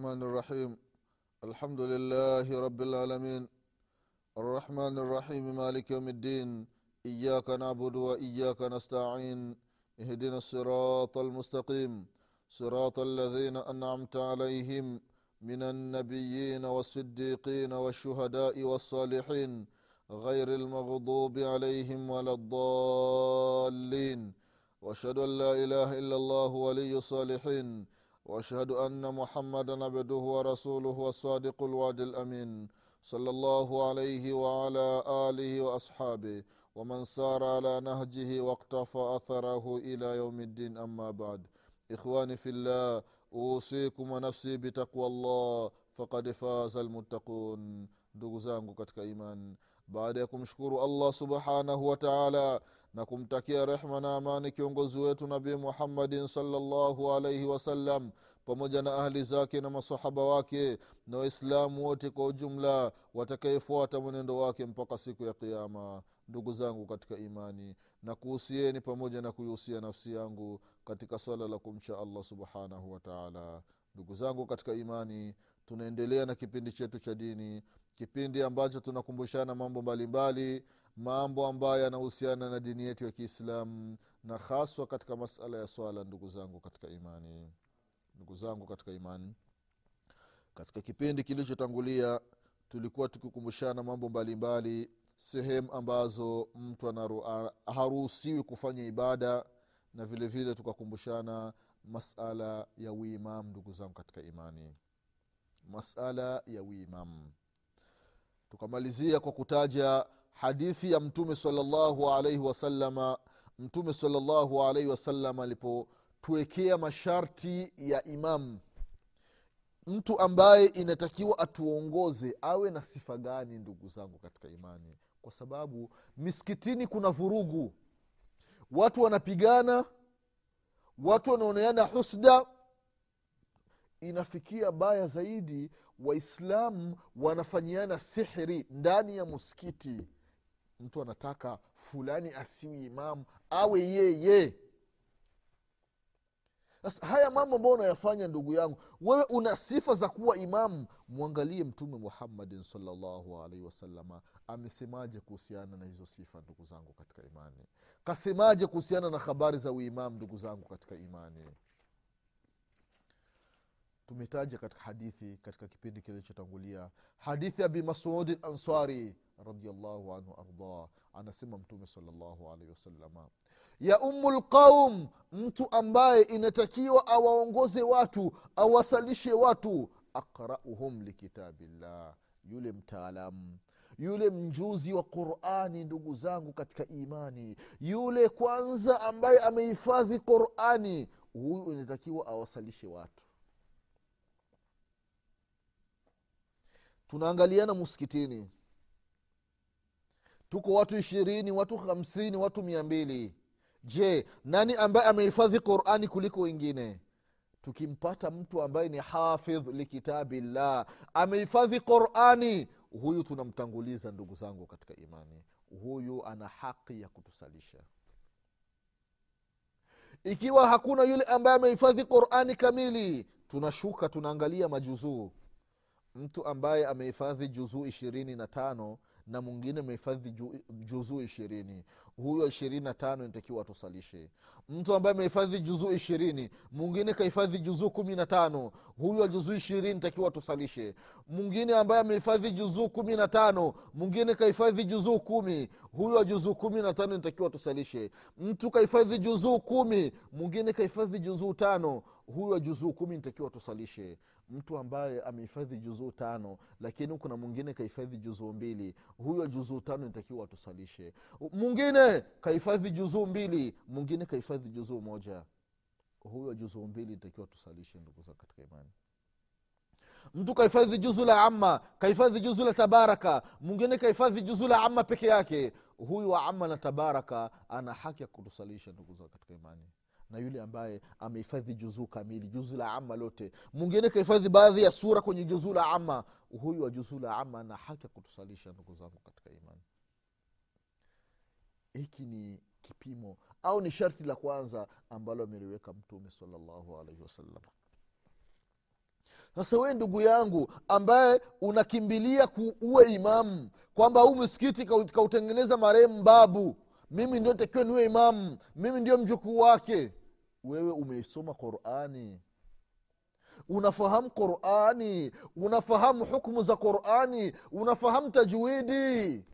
الرحمن الرحيم. الحمد لله رب العالمين. الرحمن الرحيم مالك يوم الدين. إياك نعبد وإياك نستعين. اهدنا الصراط المستقيم. صراط الذين أنعمت عليهم من النبيين والصديقين والشهداء والصالحين. غير المغضوب عليهم ولا الضالين. وأشهد أن لا إله إلا الله ولي الصالحين. واشهد ان محمدا عبده ورسوله والصادق الوعد الامين صلى الله عليه وعلى اله واصحابه ومن سار على نهجه واقتفى اثره الى يوم الدين اما بعد ikhwani fillah usikum wa nafsi bitaqwa llah fakad faza lmuttaqun ndugu zangu katika imani baada ya kumshukuru allah subhanahu wa taala na kumtakia rehma na amani kiongozi wetu nabii muhammadin salllahu alaihi wasallam pamoja na ahli zake na masahaba wake na waislamu wote kwa ujumla watakayefuata mwenendo wake mpaka siku ya kiama ndugu zangu katika imani na kuhusieni pamoja na kuihusia nafsi yangu katika swala la kumcha allah subhanahu wataala ndugu zangu katika imani tunaendelea na kipindi chetu cha dini kipindi ambacho tunakumbushana mambo mbalimbali mambo ambayo yanahusiana na dini yetu ya kiislamu na haswa katika masala ya swala ndugu zangu katika imani. Ndugu zangu katika imani. Katika kipindi kilichotangulia tulikuwa tukikumbushana mambo mbalimbali sehemu ambazo mtu haruhusiwi kufanya ibada na vile vile tukakumbushana masala ya uimam ndugu zangu katika imani. Masala ya uimam. Tukamalizia kwa kutaja hadithi ya mtume salllahu alaihi wasalama mtume salllahu alaihi wasallam alipotuwekea masharti ya imamu mtu ambaye inatakiwa atuongoze awe na sifa gani ndugu zangu katika imani? Kwa sababu miskitini kuna vurugu. Watu wanapigana watu wanaoneana husda. Inafikia baya zaidi waislamu wanafanyiana sihri ndani ya muskiti mtu anataka fulani asiwi imamu awe yeye. Sasa haya mambo ambayo unayafanya ndugu yangu wewe una sifa za kuwa imamu mwangalie mtume muhammadin salllahu alaihi wasalama amesemaje kuhusiana na hizo sifa ndugu zangu katika imani? Kasemaje kuhusiana na habari za uimamu ndugu zangu katika imani tumetaja katika hadithi katika kipindi kilichotangulia. Hadithi abi masudi lansari radiallahu anhu ardah anasema mtume salllahu alaihi wasalama ya umu lqaum mtu ambaye inatakiwa awaongoze watu awasalishe watu aqrauhum likitabillah yule mtaalamu yule mjuzi wa qurani ndugu zangu katika imani yule kwanza ambaye amehifadhi qurani huyu inatakiwa awasalishe watu tunaangaliana muskitini tuko watu ishirini watu hamsini watu mia mbili. Je nani ambaye amehifadhi qurani kuliko wengine? Tukimpata mtu ambaye ni hafidh likitabillah amehifadhi qurani huyu tunamtanguliza ndugu zangu katika imani. Huyu ana haki ya kutusalisha. Ikiwa hakuna yule ambaye amehifadhi qurani kamili tunashuka tunaangalia majuzuu mtu ambaye amehifadhi juzuu ishirini na tano na mwingine amehifadhi juzuu ishirini. Huyo ishirini na tano inatakiwa atusalishe mtu ambaye amehifadhi juzuu ishirini mwingine kahifadhi juzuu kumi na tano huyo juzuu ishirini inatakiwa atusalishe mwingine ambaye amehifadhi juzuu kumi na tano mwingine kahifadhi juzuu kumi huyo juzuu kumi na tano inatakiwa atusalishe mtu kahifadhi juzuu kumi mwingine kahifadhi juzuu tano huyo juzuu kumi nitakiwa tusalishe. Mtu ambaye amehifadhi juzuu tano lakini kuna mwingine kahifadhi juzuu mbili. Huyo juzuu tano nitakiwa tusalishe. Mwingine kahifadhi juzuu mbili mwingine kahifadhi juzuu moja. Huyo juzuu mbili nitakiwa tusalishe ndugu za katika imani. Mtu kahifadhi juzu la ama kahifadhi juzu la tabaraka mwingine kahifadhi juzu la ama peke yake. Huyu wa ama na tabaraka ana haki ya kutusalisha ndugu za katika imani na yule ambaye amehifadhi juzuu kamili juzuu la ama lote. Mwingine kahifadhi baadhi ya sura kwenye juzuu la ama huyu wa juzuu la ama ana haki ya kutusalisha ndugu zangu katika imani. Hiki ni kipimo au ni sharti la kwanza ambalo ameliweka mtume salallahu alaihi wasallam. Sasa wee ndugu yangu ambaye unakimbilia uwe imamu kwamba huu msikiti kautengeneza marehemu babu mimi ndio takiwa niwe imamu mimi ndio mjukuu wake wewe umeisoma qurani? Unafahamu qurani? Unafahamu hukmu za qurani? Unafahamu tajwidi?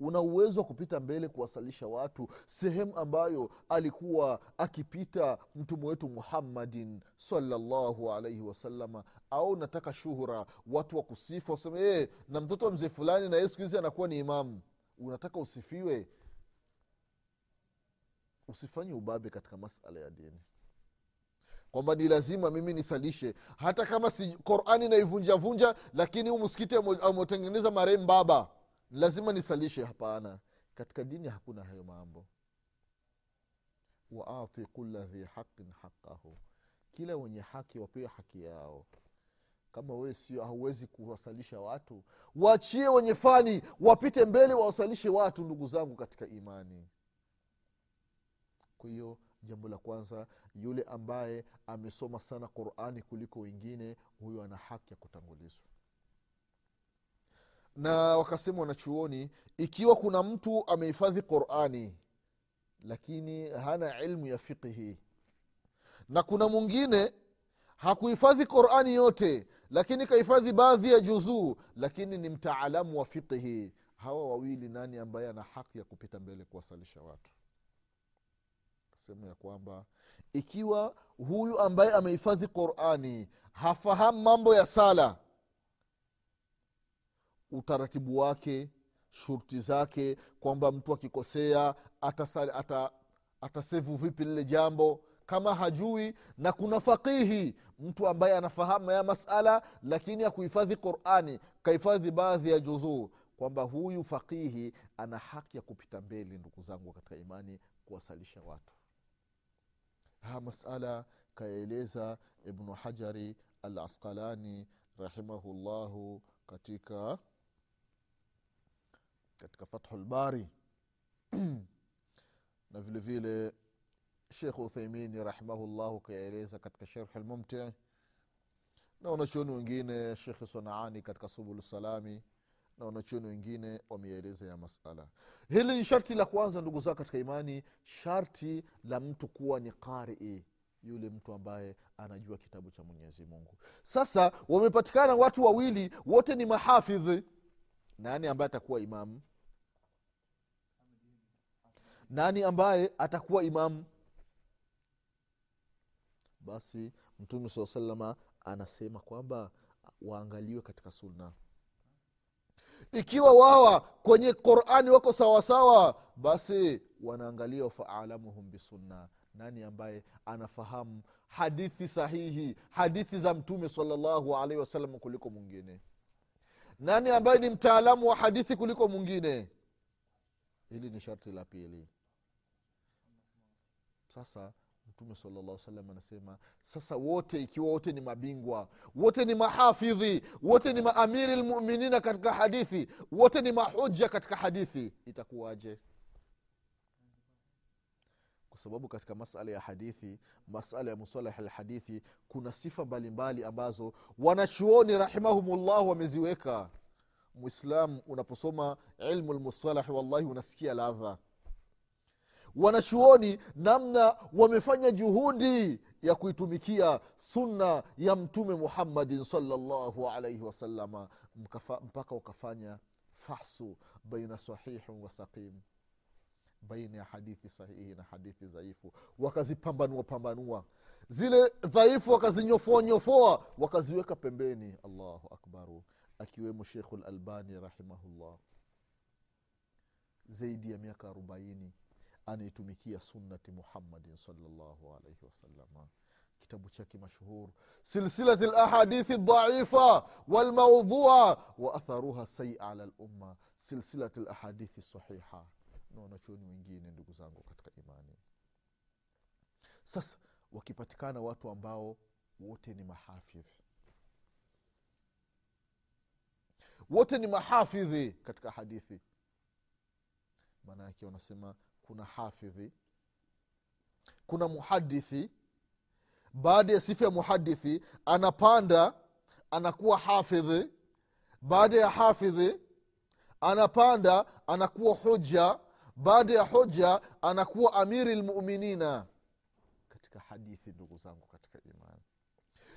Una uwezo wa kupita mbele kuwasalisha watu sehemu ambayo alikuwa akipita mtume wetu muhammadin salllahu alaihi wasalama au nataka shuhura watu wa kusifu waseme hey, na mtoto wa mzee fulani na ye siku hizi anakuwa ni imamu. Unataka usifiwe usifanye ubabe katika masala ya dini. Kwamba ni lazima mimi nisalishe. Hata kama si qurani naivunjavunja lakini huu msikiti ametengeneza marehemu baba lazima nisalishe. Hapana. Katika dini hakuna hayo mambo. Waati kula dhi haqin haqahu kila wenye haki wapewe haki yao. Kama wewe sio hauwezi kuwasalisha watu waachie wenye fani wapite mbele wawasalishe watu ndugu zangu katika imani kwa hiyo jambo la kwanza yule ambaye amesoma sana qurani kuliko wengine huyo ana haki ya kutangulizwa. Na wakasema wanachuoni ikiwa kuna mtu amehifadhi qurani lakini hana ilmu ya fiqhi na kuna mwingine hakuhifadhi qurani yote lakini kahifadhi baadhi ya juzuu lakini ni mtaalamu wa fiqhi hawa wawili nani ambaye ana haki ya kupita mbele kuwasalisha watu sehemu ya kwamba ikiwa huyu ambaye amehifadhi qurani hafahamu mambo ya sala utaratibu wake shurti zake kwamba mtu akikosea atasevu ata, ata vipi lile jambo kama hajui na kuna faqihi mtu ambaye anafahamu ya masala lakini akuhifadhi qurani kahifadhi baadhi ya juzuu kwamba huyu faqihi ana haki ya kupita mbele ndugu zangu katika imani kuwasalisha watu haya masala kayaeleza ibnu hajari al asqalani rahimahullahu katika katika fathu lbari na vile vile shekh uthaimini rahimahullahu kayaeleza katika sherhi lmumti na wanachuoni wengine shekhe sanaani katika subulu salami na wanachuoni wengine wameyaeleza ya masala. Hili ni sharti la kwanza ndugu zao katika imani sharti la mtu kuwa ni qarii yule mtu ambaye anajua kitabu cha mwenyezi mungu. Sasa wamepatikana watu wawili wote ni mahafidhi nani ambaye atakuwa imamu nani ambaye atakuwa imamu basi mtume saa salama anasema kwamba waangaliwe katika sunna ikiwa wawa kwenye qurani wako sawasawa basi wanaangalia faalamuhum bisunna nani ambaye anafahamu hadithi sahihi hadithi za mtume salllahu alaihi wasallam kuliko mwingine? Nani ambaye ni mtaalamu wa hadithi kuliko mwingine? Hili ni sharti la pili. Sasa mtume salllah salam anasema sasa wote ikiwa wote ni mabingwa wote ni mahafidhi wote ni maamiri lmuminina katika hadithi wote ni mahuja katika hadithi itakuwaje? Kwa sababu katika masala ya hadithi masala ya musalah lhadithi kuna sifa mbalimbali ambazo wanachuoni rahimahumullah wameziweka. Mwislam unaposoma ilmu lmustalahi wallahi unasikia ladha wanachuoni namna wamefanya juhudi ya kuitumikia sunna ya mtume muhammadin salllahu alaihi wasalama mpaka wakafanya fahsu baina sahihin wa saqim baina ya hadithi sahihi na hadithi dhaifu. Wakazipambanua pambanua. Zile dhaifu wakazinyofoa nyofoa wakaziweka pembeni. Allahu akbaru akiwemo shekhu lalbani rahimahullah. Zaidi ya miaka arobaini anaitumikia sunnati muhammadin salllahu alaihi wasalama kitabu chake mashhur silsilati lahadithi dhaifa walmaudhua wa atharuha sai ala lumma silsilati lahadithi sahiha. Na wanachuoni wengine ndugu zangu katika imani. Sasa wakipatikana watu ambao wote ni mahafidhi wote ni mahafidhi katika hadithi. Maana yake wanasema kuna hafidhi kuna muhadithi baada ya sifa ya muhadithi anapanda anakuwa hafidhi. Baada ya hafidhi anapanda anakuwa hoja. Baada ya hoja anakuwa amiri lmuminina katika hadithi ndugu zangu katika imani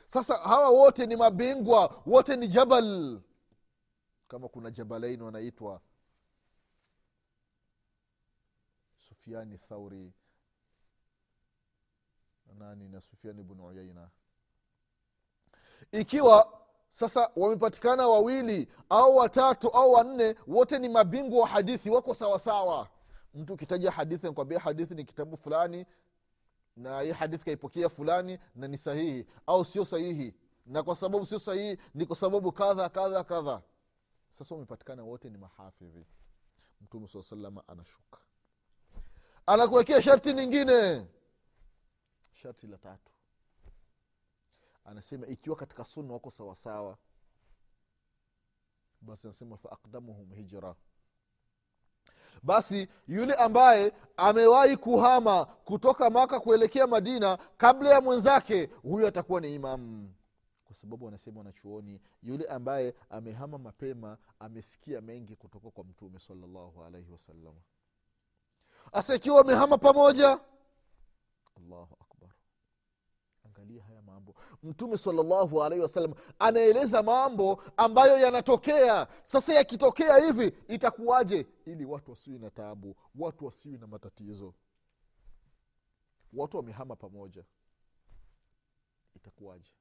sasa hawa wote ni mabingwa wote ni jabal. Kama kuna jabalaini wanaitwa sufiani thauri nani na sufiani bnu uyaina ikiwa sasa wamepatikana wawili au watatu au wanne wote ni mabingwa wa hadithi wako sawasawa mtu ukitaja hadithi nakwambia hadithi ni kitabu fulani na hii hadithi kaipokea fulani na ni sahihi au sio sahihi. Na kwa sababu sio sahihi ni kwa sababu kadha kadha kadha. Sasa wamepatikana wote ni mahafidhi. Mtume saa salama anashuka anakuwekea sharti lingine sharti la tatu. Anasema ikiwa katika sunna wako sawasawa basi anasema faakdamuhum hijra. Basi yule ambaye amewahi kuhama kutoka maka kuelekea madina kabla ya mwenzake huyu atakuwa ni imamu kwa sababu wanasema wanachuoni yule ambaye amehama mapema amesikia mengi kutoka kwa mtume salallahu alaihi wasallam hasa ikiwa wamehama pamoja. Allahu akbar. Angalia haya mambo. Mtume salallahu alaihi wasallam anaeleza mambo ambayo yanatokea. Sasa yakitokea hivi itakuwaje? Ili watu wasiwi na taabu watu wasiwi na matatizo. Watu wamehama pamoja. Itakuwaje?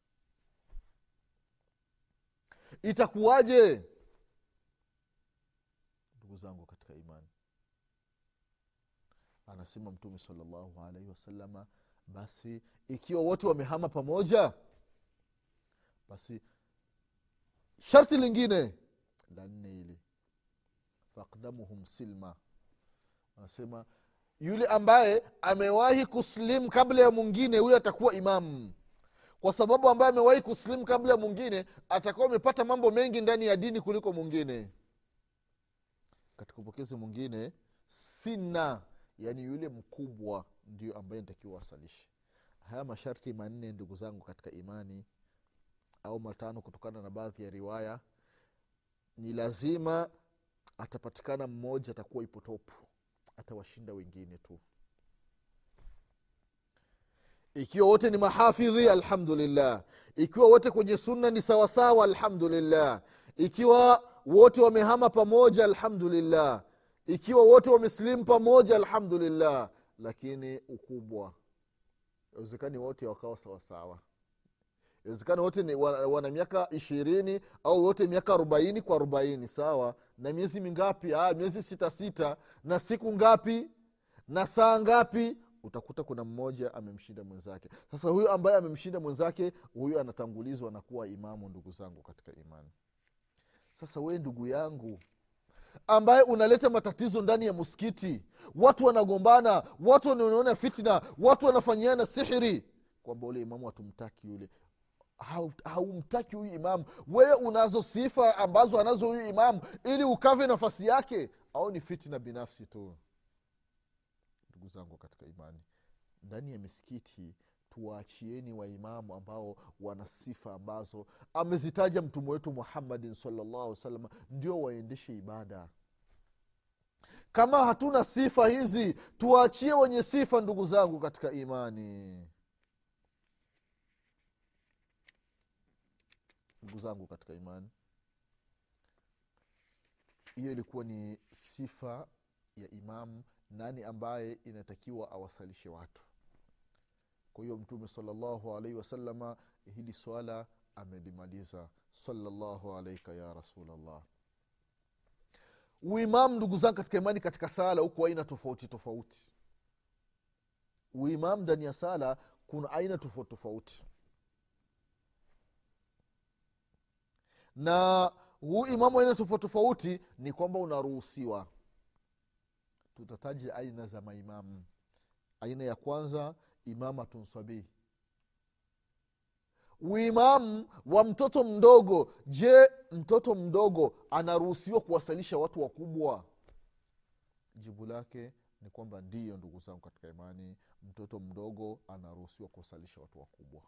Itakuwaje? Ndugu zangu katika imani anasema mtume salallahu alaihi wasalama basi ikiwa wote wamehama pamoja basi sharti lingine la nne hili fakdamuhum silma. Anasema yule ambaye amewahi kuslimu kabla ya mwingine huyo atakuwa imamu kwa sababu ambaye amewahi kuslimu kabla ya mwingine atakuwa amepata mambo mengi ndani ya dini kuliko mwingine. Katika upokezi mwingine sina yaani yule mkubwa ndio ambaye nitakiwa wasalishe haya masharti manne ndugu zangu katika imani au matano kutokana na baadhi ya riwaya ni lazima atapatikana mmoja atakuwa ipo topu atawashinda wengine tu. Ikiwa wote ni mahafidhi alhamdulillah. Ikiwa wote kwenye sunna ni sawasawa alhamdulillah. Ikiwa wote wamehama pamoja alhamdulillah ikiwa wote wamesilimu pamoja alhamdulillah. Lakini ukubwa awezekani wote wakawa sawasawa. Wezekani wote wana, wana miaka ishirini au wote miaka arobaini kwa arobaini sawa? Na miezi mingapi? Ah, miezi sita sita. Na siku ngapi? Na saa ngapi? Utakuta kuna mmoja amemshinda mwenzake. Sasa huyu ambaye amemshinda mwenzake huyu anatangulizwa na kuwa imamu ndugu zangu katika imani. Sasa wee ndugu yangu ambaye unaleta matatizo ndani ya muskiti watu wanagombana watu wanaona fitna watu wanafanyiana sihiri. Kwamba ule imamu hatumtaki yule. Haumtaki huyu imamu. Wewe unazo sifa ambazo anazo huyu imamu ili ukave nafasi yake. Au ni fitna binafsi tu? Ndugu zangu katika imani ndani ya misikiti tuwaachieni waimamu ambao wana sifa ambazo amezitaja mtume wetu muhammadin salllahu salam ndio waendeshe ibada. Kama hatuna sifa hizi tuwaachie wenye sifa ndugu zangu katika imani. Ndugu zangu katika imani hiyo ilikuwa ni sifa ya imamu nani ambaye inatakiwa awasalishe watu kwa hiyo mtume salllahu alaihi wasalama hili swala amelimaliza. Salllahu alaika ya rasulllah uimamu ndugu zangu katika imani katika sala huku aina tofauti tofauti. Uimamu ndani ya sala kuna aina tofauti tofauti. Na huu imamu aina tofauti tofauti ni kwamba unaruhusiwa. Tutataja aina za maimamu. Aina ya kwanza imamatun sabii uimamu wa mtoto mdogo. Je mtoto mdogo anaruhusiwa kuwasalisha watu wakubwa? Jibu lake ni kwamba ndiyo ndugu zangu katika imani mtoto mdogo anaruhusiwa kuwasalisha watu wakubwa.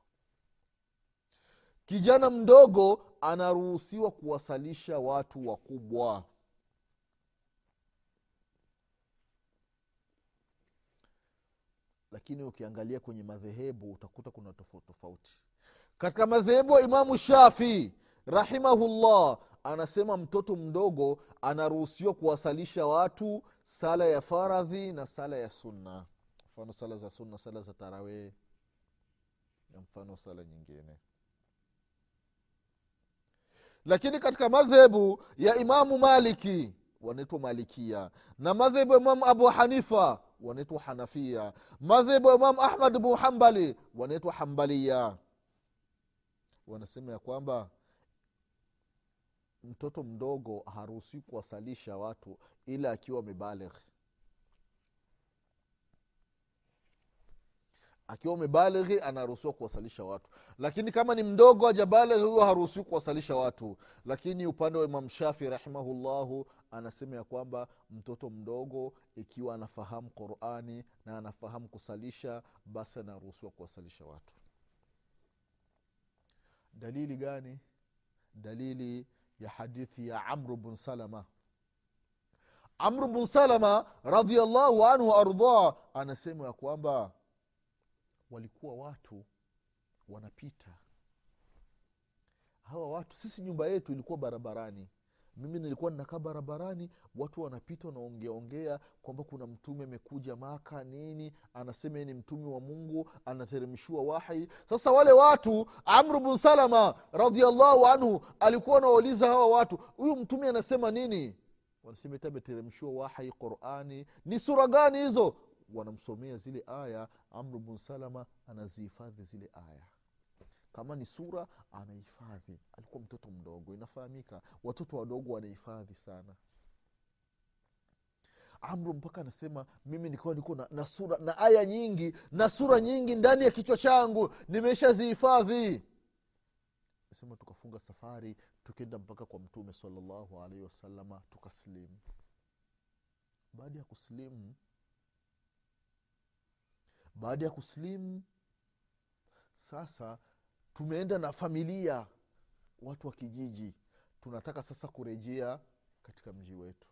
Kijana mdogo anaruhusiwa kuwasalisha watu wakubwa lakini ukiangalia kwenye madhehebu utakuta kuna tofauti tofauti. Katika madhehebu wa imamu shafii rahimahullah anasema mtoto mdogo anaruhusiwa kuwasalisha watu sala ya faradhi na sala ya sunna. Mfano sala za sunna sala za tarawee na mfano sala nyingine. Lakini katika madhehebu ya imamu maliki wanaitwa malikia. Na madhehebu ya imamu abu hanifa wanaitwa hanafia. Madhehebu ya imamu ahmad bnu hambali wanaitwa hambalia wanasema ya kwamba mtoto mdogo haruhusiwi kuwasalisha watu ila akiwa amebaligh akiwa umebalighi anaruhusiwa kuwasalisha watu. Lakini kama ni mdogo ajabalighi huyo haruhusiwi kuwasalisha watu. Lakini upande wa imam shafi rahimahullahu anasema ya kwamba mtoto mdogo ikiwa anafahamu qurani na anafahamu kusalisha basi anaruhusiwa kuwasalisha watu. Dalili gani? Dalili ya hadithi ya amru bn salama. Amru bn salama radiallahu anhu waardah anasema ya kwamba walikuwa watu wanapita. Hawa watu sisi nyumba yetu ilikuwa barabarani mimi nilikuwa ninakaa barabarani watu wanapita wanaongeaongea kwamba kuna mtume amekuja maka nini anasema ni mtume wa mungu anateremshiwa wahi. Sasa wale watu amru bn salama radiallahu anhu alikuwa anawauliza hawa watu huyu mtume anasema nini? Wanasema eti ameteremshiwa wahi qurani. Ni sura gani hizo? Wanamsomea zile aya amru bn salama anazihifadhi zile aya kama ni sura anahifadhi. Alikuwa mtoto mdogo. Inafahamika watoto wadogo wanahifadhi sana. Amru mpaka anasema mimi nikiwa niko na, na sura na aya nyingi na sura nyingi ndani ya kichwa changu nimeshazihifadhi. Sema tukafunga safari tukenda mpaka kwa mtume salallahu alaihi wasalama tukasilimu. baada ya kusilimu, baada ya kusilimu sasa tumeenda na familia watu wa kijiji tunataka sasa kurejea katika mji wetu.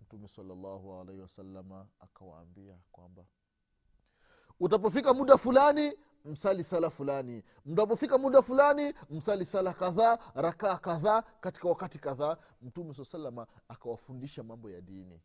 Mtume salallahu alaihi wasalama akawaambia kwamba utapofika muda fulani msali sala fulani. Mtapofika muda fulani msali sala kadhaa rakaa kadhaa katika wakati kadhaa. Mtume saa salama akawafundisha mambo ya dini.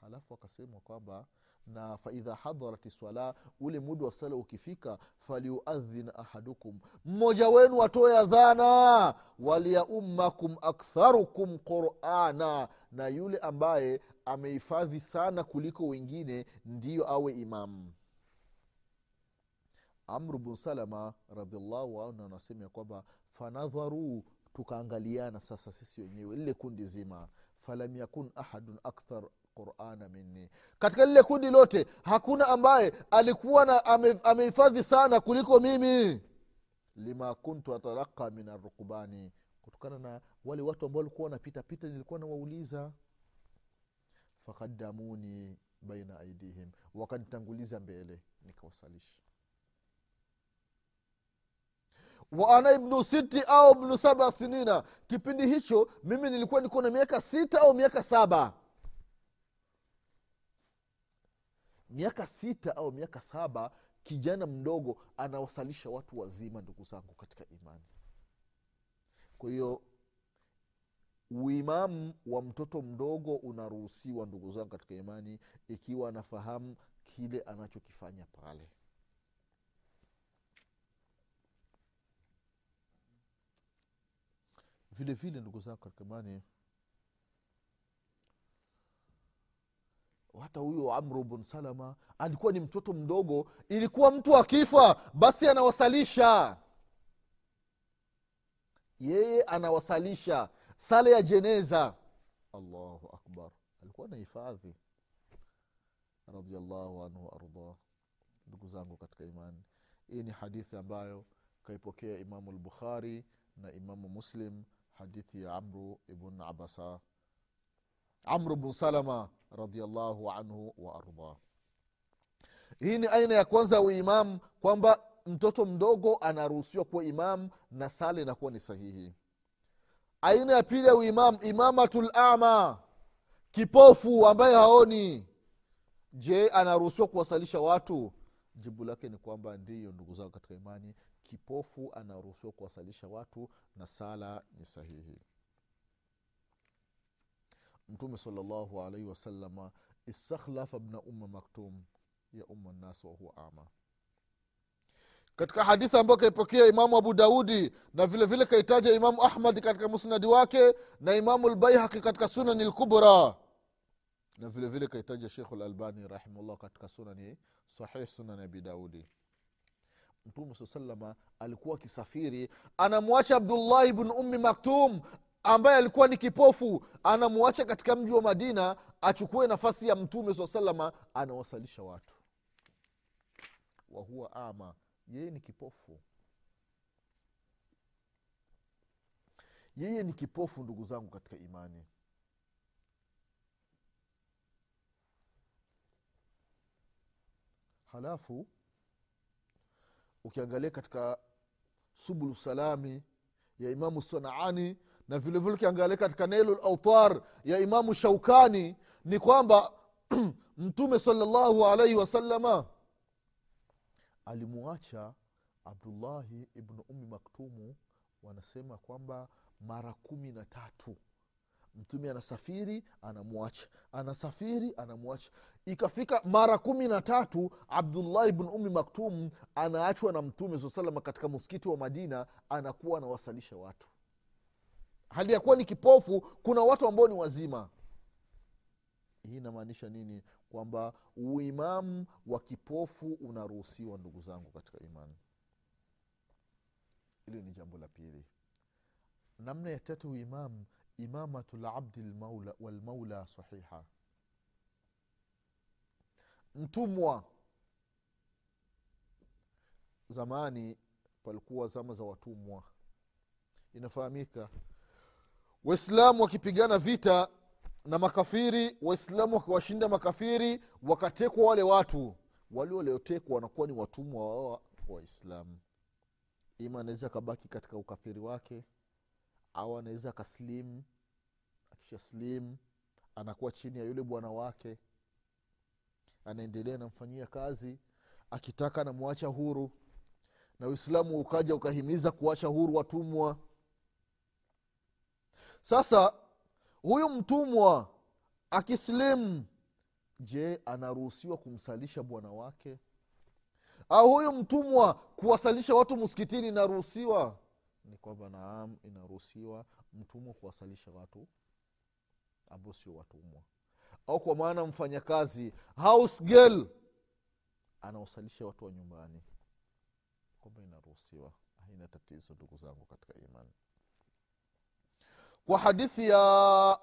Halafu akasema kwamba na faidha hadharati swala ule muda wa sala ukifika faliuadhin ahadukum. Mmoja wenu atoe adhana waliyaummakum aktharukum qurana. Na yule ambaye amehifadhi sana kuliko wengine ndiyo awe imamu amru bnu salama radiallahu anhu anasema ya kwamba fanadharuu tukaangaliana sasa sisi wenyewe lile kundi zima. Falam yakun ahadun akthar qurana minni. Katika lile kundi lote hakuna ambaye alikuwa na amehifadhi ame sana kuliko mimi. Lima kuntu atalaka min arukbani kutokana na wale watu ambao walikuwa wanapita pita nilikuwa nawauliza fakadamuni baina aidihim. Wakanitanguliza mbele nikawasalisha wa ana ibnu siti au ibnu saba sinina. Kipindi hicho mimi nilikuwa niko na miaka sita au miaka saba miaka sita au miaka saba kijana mdogo anawasalisha watu wazima ndugu zangu katika imani. Kwa hiyo uimamu wa mtoto mdogo unaruhusiwa ndugu zangu katika imani ikiwa anafahamu kile anachokifanya pale. Vile vile ndugu zangu katika imani hata huyo amru bn salama alikuwa ni mtoto mdogo ilikuwa mtu akifa basi anawasalisha. Yeye anawasalisha. Sala ya jeneza. Allahu akbar. Alikuwa na hifadhi. Radiallahu anhu waardah ndugu zangu katika imani. Hii ni hadithi ambayo kaipokea imamu lbukhari na imamu muslim hadithi ya amru ibn abasa amru bnu salama radiallahu anhu waardah hii ni aina ya kwanza ya uimam kwamba mtoto mdogo anaruhusiwa kuwa imam na sala inakuwa ni sahihi. Aina ya pili ya uimam imamatu lama kipofu ambaye haoni. Je anaruhusiwa kuwasalisha watu? Jibu lake ni kwamba ndiyo ndugu zao katika imani. Kipofu anaruhusiwa kuwasalisha watu na sala ni sahihi mtume salllahu alaihi wasalama istakhlafa bna umma maktum ya umma nnas wahuwa ama. Katika hadithi ambayo kaipokea imamu abu daudi na vile vile kaitaja imamu ahmad katika musnadi wake na imamu lbaihaqi katika sunani lkubra na vile vile kaitaja shekhu lalbani rahimahullah katika sunani sahih sunani abi daudi. Mtume saa salama alikuwa akisafiri anamwacha abdullahi bnu ummi maktum ambaye alikuwa ni kipofu anamwacha katika mji wa madina achukue nafasi ya mtume saa salama anawasalisha watu. Wahuwa ama yeye ni kipofu. Yeye ni kipofu ndugu zangu katika imani. Halafu ukiangalia katika subulu salami ya imamu sanaani na vilevile ukiangalia katika nailu lautar ya imamu shaukani ni kwamba mtume salllahu alaihi wasalama alimwacha abdullahi ibnu umi maktumu wanasema kwamba mara kumi na tatu. Mtume anasafiri anamwacha anasafiri anamwacha ikafika mara kumi na tatu abdullahi bnu umi maktum anaachwa na mtume saa salama katika msikiti wa madina anakuwa anawasalisha watu hali ya kuwa ni kipofu kuna watu ambao ni wazima. Hii inamaanisha nini? Kwamba uimamu wa kipofu unaruhusiwa ndugu zangu katika imani. Hili ni jambo la pili. Namna ya tatu imam imamatu labdi walmaula sahiha. Mtumwa. Zamani palikuwa zama za watumwa. Inafahamika waislamu wakipigana vita na makafiri waislamu wakiwashinda makafiri wakatekwa wale watu. Wale waliotekwa wanakuwa ni watumwa wa waislamu. Ima anaweza akabaki katika ukafiri wake au anaweza akaslim akisha slim anakuwa chini ya yule bwana wake. Anaendelea anamfanyia kazi. Akitaka anamwacha huru. Na uislamu ukaja ukahimiza kuacha huru watumwa sasa huyu mtumwa akislimu je anaruhusiwa kumsalisha bwana wake? Au huyu mtumwa kuwasalisha watu msikitini inaruhusiwa? Ni kwamba naam inaruhusiwa mtumwa kuwasalisha watu ambao sio watumwa. Au kwa maana mfanyakazi house girl anawasalisha watu wa nyumbani. Kwamba inaruhusiwa haina tatizo ndugu zangu katika imani kwa hadithi ya,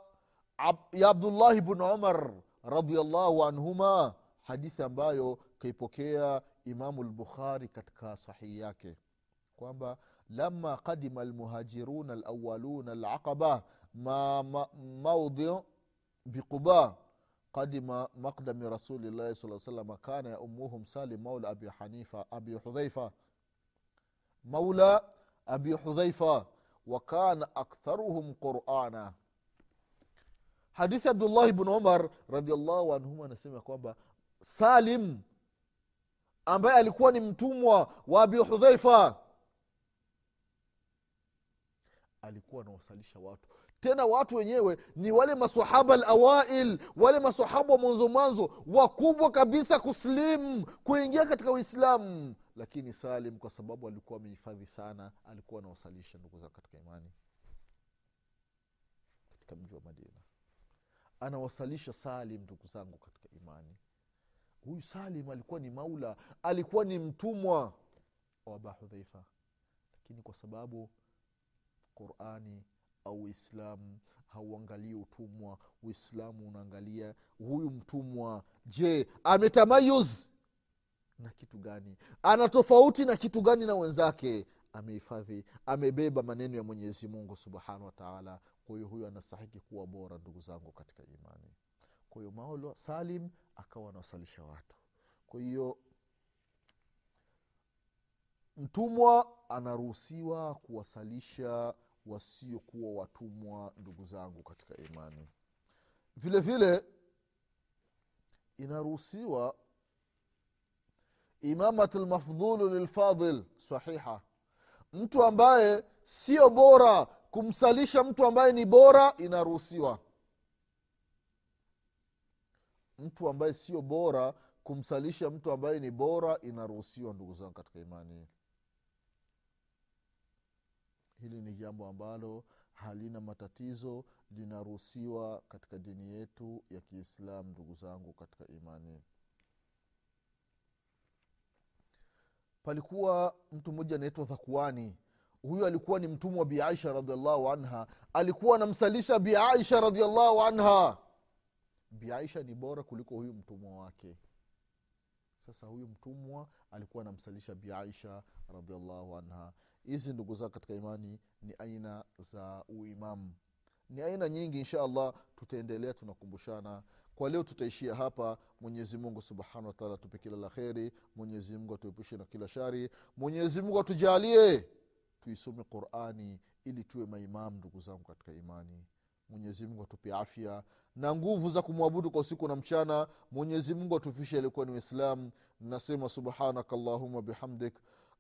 ya abdullahi bnu umar radiallahu anhuma hadithi ambayo kaipokea imamu lbukhari katika sahihi yake kwamba lama qadima almuhajiruna alawaluna alaqaba ma, ma, maudhi biquba qadima maqdami rasulillahi saa salama kana yaumuhum salim maula abi hanifa abi hudhaifa maula abi hudhaifa wakana aktharuhum qurana. Hadithi abdullahi bnu umar radiallahu anhuma anasema kwamba salim ambaye alikuwa ni mtumwa wa abi hudhaifa alikuwa anawasalisha watu tena watu wenyewe ni wale masahaba alawail wale masahaba wa mwanzo mwanzo wakubwa kabisa kuslimu kuingia katika uislamu lakini salim kwa sababu alikuwa amehifadhi sana alikuwa anawasalisha ndugu zao katika imani. Katika mji wa madina. Anawasalisha salim ndugu zangu katika imani. Huyu salim alikuwa ni maula alikuwa ni mtumwa wa aba hudhaifa. Lakini kwa sababu qurani au uislamu hauangalii utumwa. Uislamu unaangalia huyu mtumwa. Je ametamayuz na kitu gani? Ana tofauti na kitu gani na wenzake? Amehifadhi amebeba maneno ya mwenyezi mungu subhanahu wataala kwa hiyo huyo anastahiki kuwa bora ndugu zangu katika imani. Kwa hiyo maolo salim akawa anawasalisha watu. Kwa hiyo mtumwa anaruhusiwa kuwasalisha wasiokuwa watumwa ndugu zangu katika imani. Vile vile inaruhusiwa imamat lmafdhulu lilfadil sahiha. Mtu ambaye sio bora kumsalisha mtu ambaye ni bora inaruhusiwa. Mtu ambaye sio bora kumsalisha mtu ambaye ni bora inaruhusiwa ndugu zangu katika imani hili ni jambo ambalo halina matatizo linaruhusiwa katika dini yetu ya kiislam ndugu zangu katika imani. Palikuwa mtu mmoja anaitwa dhakuani huyu alikuwa ni mtumwa biaisha radiallahu anha. Alikuwa anamsalisha biaisha radiallahu anha. Biaisha ni bora kuliko huyu mtumwa wake. Sasa huyu mtumwa alikuwa anamsalisha biaisha radiallahu anha hizi ndugu zao katika imani ni aina za uimamu. Ni aina nyingi insha allah tutaendelea tunakumbushana. Kwa leo tutaishia hapa. Mwenyezi mungu subhanahu wataala tupe kila la kheri. Mwenyezimungu atuepushe na kila shari. Mwenyezimungu atujalie tuisome qurani ili tuwe maimamu ndugu zangu katika imani. Mwenyezimungu atupe afya na nguvu za kumwabudu kwa usiku na mchana. Mwenyezimungu atufishe alikuwa ni waislam nasema subhanaka llahuma bihamdik